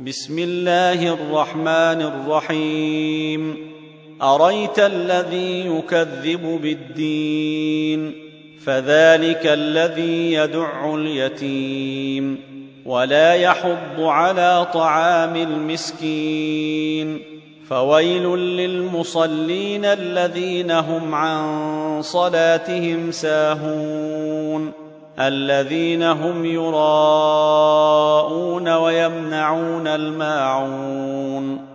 بسم الله الرحمن الرحيم. أريت الذي يكذب بالدين فذلك الذي يدع اليتيم ولا يحض على طعام المسكين. فويل للمصلين الذين هم عن صلاتهم ساهون الذين هم يراءون. ويمنعون الماعون